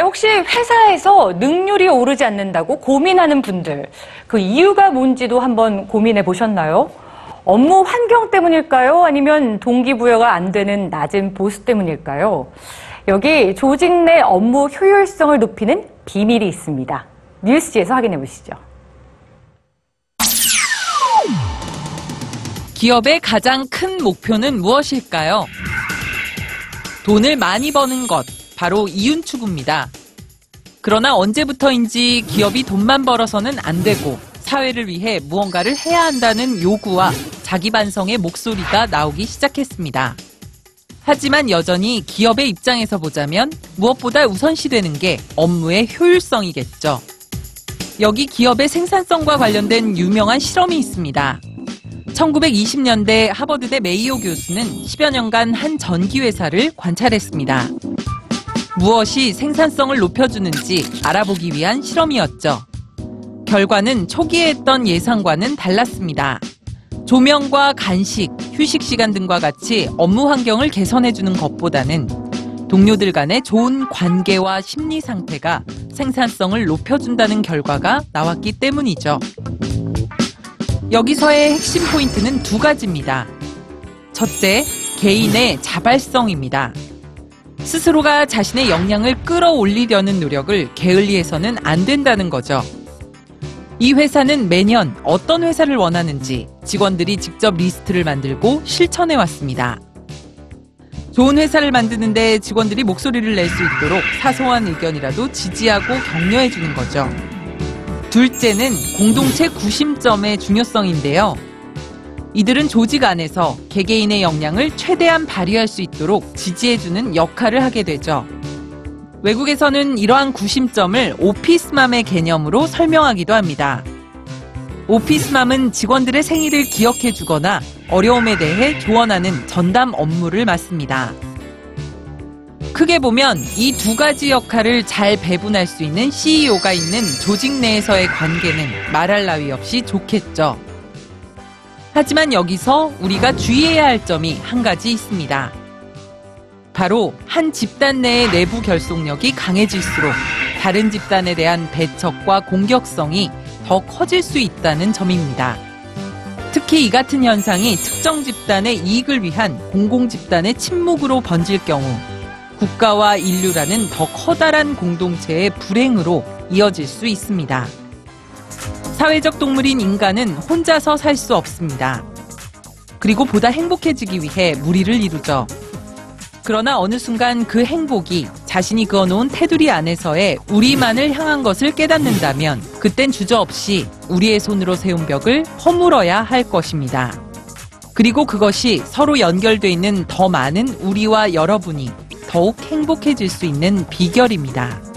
혹시 회사에서 능률이 오르지 않는다고 고민하는 분들, 그 이유가 뭔지도 한번 고민해 보셨나요? 업무 환경 때문일까요? 아니면 동기부여가 안 되는 낮은 보수 때문일까요? 여기 조직 내 업무 효율성을 높이는 비밀이 있습니다. 뉴스지에서 확인해 보시죠. 기업의 가장 큰 목표는 무엇일까요? 돈을 많이 버는 것, 바로 이윤 추구입니다. 그러나 언제부터인지 기업이 돈만 벌어서는 안 되고 사회를 위해 무언가를 해야 한다는 요구와 자기 반성의 목소리가 나오기 시작했습니다. 하지만 여전히 기업의 입장에서 보자면 무엇보다 우선시되는 게 업무의 효율성이겠죠. 여기 기업의 생산성과 관련된 유명한 실험이 있습니다. 1920년대 하버드대 메이오 교수는 10여 년간 한 전기회사를 관찰했습니다. 무엇이 생산성을 높여주는지 알아보기 위한 실험이었죠. 결과는 초기에 했던 예상과는 달랐습니다. 조명과 간식, 휴식 시간 등과 같이 업무 환경을 개선해주는 것보다는 동료들 간의 좋은 관계와 심리 상태가 생산성을 높여준다는 결과가 나왔기 때문이죠. 여기서의 핵심 포인트는 두 가지입니다. 첫째, 개인의 자발성입니다. 스스로가 자신의 역량을 끌어올리려는 노력을 게을리해서는 안 된다는 거죠. 이 회사는 매년 어떤 회사를 원하는지 직원들이 직접 리스트를 만들고 실천해 왔습니다. 좋은 회사를 만드는데 직원들이 목소리를 낼 수 있도록 사소한 의견이라도 지지하고 격려해 주는 거죠. 둘째는 공동체 구심점의 중요성인데요. 이들은 조직 안에서 개개인의 역량을 최대한 발휘할 수 있도록 지지해주는 역할을 하게 되죠. 외국에서는 이러한 구심점을 오피스맘의 개념으로 설명하기도 합니다. 오피스맘은 직원들의 생일을 기억해 주거나 어려움에 대해 조언하는 전담 업무를 맡습니다. 크게 보면 이 두 가지 역할을 잘 배분할 수 있는 CEO가 있는 조직 내에서의 관계는 말할 나위 없이 좋겠죠. 하지만 여기서 우리가 주의해야 할 점이 한 가지 있습니다. 바로 한 집단 내의 내부 결속력이 강해질수록 다른 집단에 대한 배척과 공격성이 더 커질 수 있다는 점입니다. 특히 이 같은 현상이 특정 집단의 이익을 위한 공공 집단의 침묵으로 번질 경우 국가와 인류라는 더 커다란 공동체의 불행으로 이어질 수 있습니다. 사회적 동물인 인간은 혼자서 살 수 없습니다. 그리고 보다 행복해지기 위해 무리를 이루죠. 그러나 어느 순간 그 행복이 자신이 그어놓은 테두리 안에서의 우리만을 향한 것을 깨닫는다면 그땐 주저없이 우리의 손으로 세운 벽을 허물어야 할 것입니다. 그리고 그것이 서로 연결돼 있는 더 많은 우리와 여러분이 더욱 행복해질 수 있는 비결입니다.